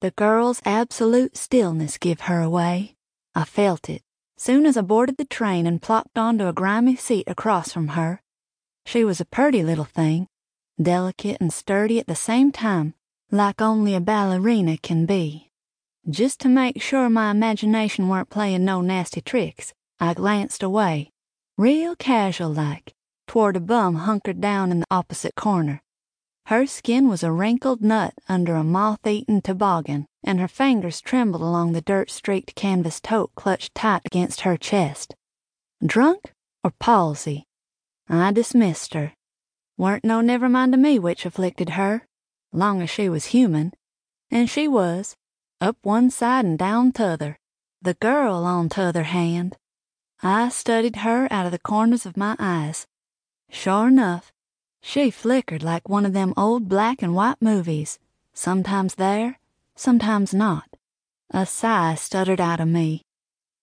The girl's absolute stillness give her away. I felt it soon as I boarded the train and plopped onto a grimy seat across from her. She was a purty little thing, delicate and sturdy at the same time, like only a ballerina can be. Just to make sure my imagination weren't playing no nasty tricks, I glanced away, real casual like, toward a bum hunkered down in the opposite corner. Her skin was a wrinkled nut under a moth eaten toboggan, and her fingers trembled along the dirt streaked canvas tote clutched tight against her chest. Drunk or palsy? I dismissed her. Weren't no never mind to me which afflicted her, long as she was human. And she was, up one side and down t'other. The girl, on t'other hand, I studied her out of the corners of my eyes. Sure enough, she flickered like one of them old black and white movies, sometimes there, sometimes not. A sigh stuttered out of me.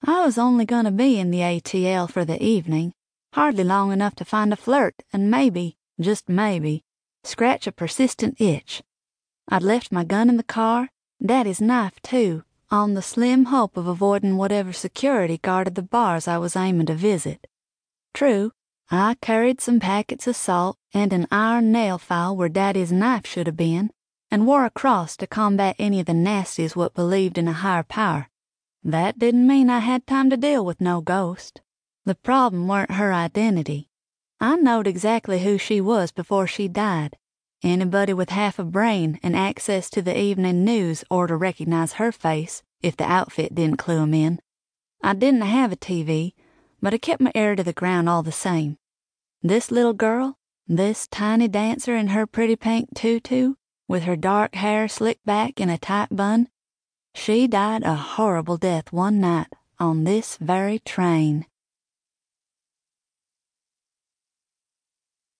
I was only going to be in the ATL for the evening, hardly long enough to find a flirt and maybe, just maybe, scratch a persistent itch. I'd left my gun in the car, Daddy's knife too, on the slim hope of avoiding whatever security guarded the bars I was aiming to visit. True, I carried some packets of salt and an iron nail file where Daddy's knife should have been, and wore a cross to combat any of the nasties what believed in a higher power. That didn't mean I had time to deal with no ghost. The problem weren't her identity. I knowed exactly who she was before she died. Anybody with half a brain and access to the evening news ought to recognize her face if the outfit didn't clue 'em in. I didn't have a TV, but I kept my ear to the ground all the same. This little girl, this tiny dancer in her pretty pink tutu, with her dark hair slicked back in a tight bun, she died a horrible death one night on this very train.